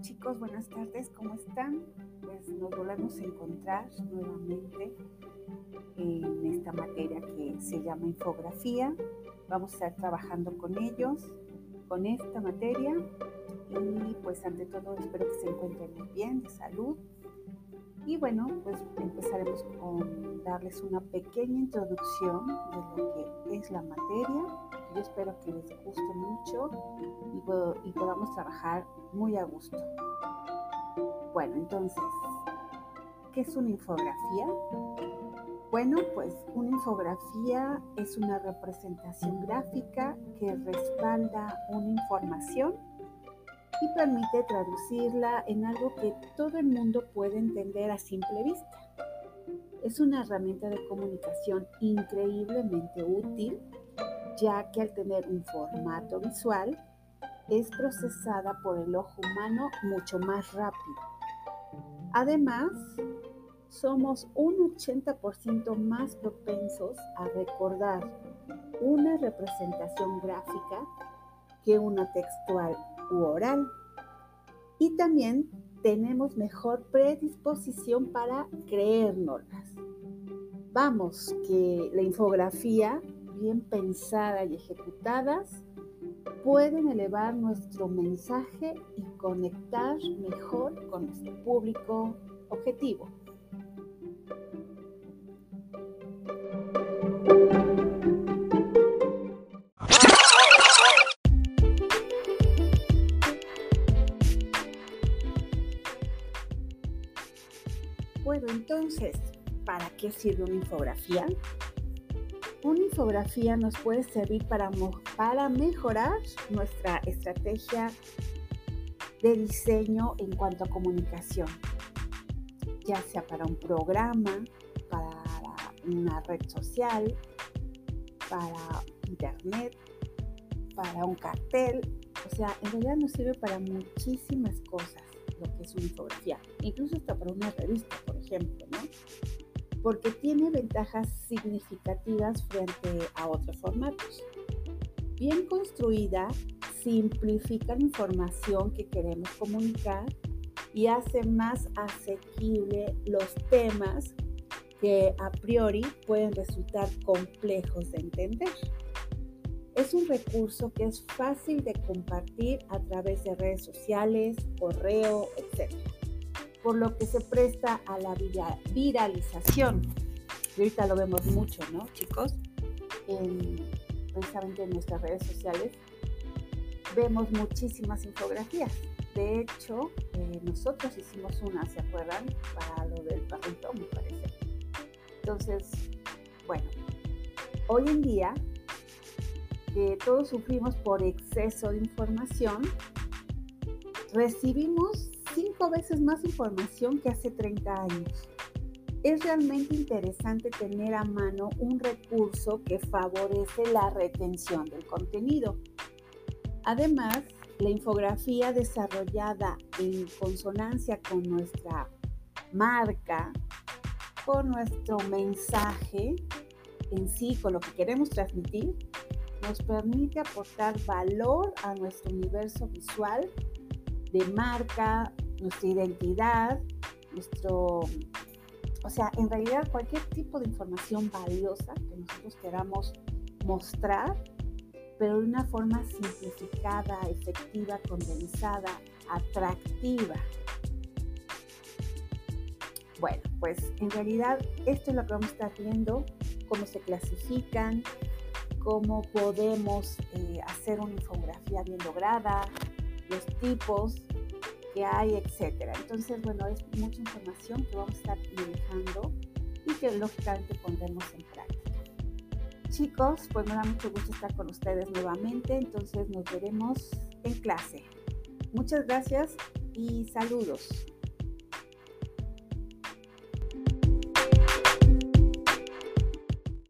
chicos, buenas tardes, ¿cómo están? Pues nos volvemos a encontrar nuevamente en esta materia que se llama infografía. Vamos a estar trabajando con ellos, con esta materia y pues ante todo espero que se encuentren muy bien, de salud. Y bueno, pues empezaremos con darles una pequeña introducción de lo que es la materia. Espero que les guste mucho y, y podamos trabajar muy a gusto. Bueno, entonces, ¿qué es una infografía? Bueno, pues una infografía es una representación gráfica que respalda una información y permite traducirla en algo que todo el mundo puede entender a simple vista. Es una herramienta de comunicación increíblemente útil, ya que al tener un formato visual, es procesada por el ojo humano mucho más rápido. Además, somos un 80% más propensos a recordar una representación gráfica que una textual u oral. Y también tenemos mejor predisposición para creérnoslas. Vamos, que la infografía, bien pensada y ejecutadas, pueden elevar nuestro mensaje y conectar mejor con nuestro público objetivo. Bueno, entonces, ¿para qué sirve una infografía? Una infografía nos puede servir para, para mejorar nuestra estrategia de diseño en cuanto a comunicación, ya sea para un programa, para una red social, para internet, para un cartel. O sea, en realidad nos sirve para muchísimas cosas lo que es una infografía, incluso hasta para una revista, por ejemplo, ¿no? Porque tiene ventajas significativas frente a otros formatos. Bien construida, simplifica la información que queremos comunicar y hace más asequible los temas que a priori pueden resultar complejos de entender. Es un recurso que es fácil de compartir a través de redes sociales, correo, etc por lo que se presta a la viralización. Y ahorita lo vemos mucho, ¿no, chicos? precisamente en nuestras redes sociales vemos muchísimas infografías. De hecho, eh, nosotros hicimos una, ¿se acuerdan? Para lo del perrito, me parece. Entonces, bueno, hoy en día todos sufrimos por exceso de información, recibimos cinco veces más información que hace 30 años. Es realmente interesante tener a mano un recurso que favorece la retención del contenido. Además, la infografía desarrollada en consonancia con nuestra marca, con nuestro mensaje en sí, con lo que queremos transmitir, nos permite aportar valor a nuestro universo visual de marca, nuestra identidad, nuestro, o sea, en realidad cualquier tipo de información valiosa que nosotros queramos mostrar, pero de una forma simplificada, efectiva, condensada, atractiva. Bueno, pues en realidad esto es lo que vamos a estar viendo, cómo se clasifican, cómo podemos eh, hacer una infografía bien lograda, los tipos, hay, etcétera. Entonces, bueno, es mucha información que vamos a estar manejando y que lógicamente pondremos en práctica. Chicos, pues me da mucho gusto estar con ustedes nuevamente, entonces nos veremos en clase. Muchas gracias y saludos.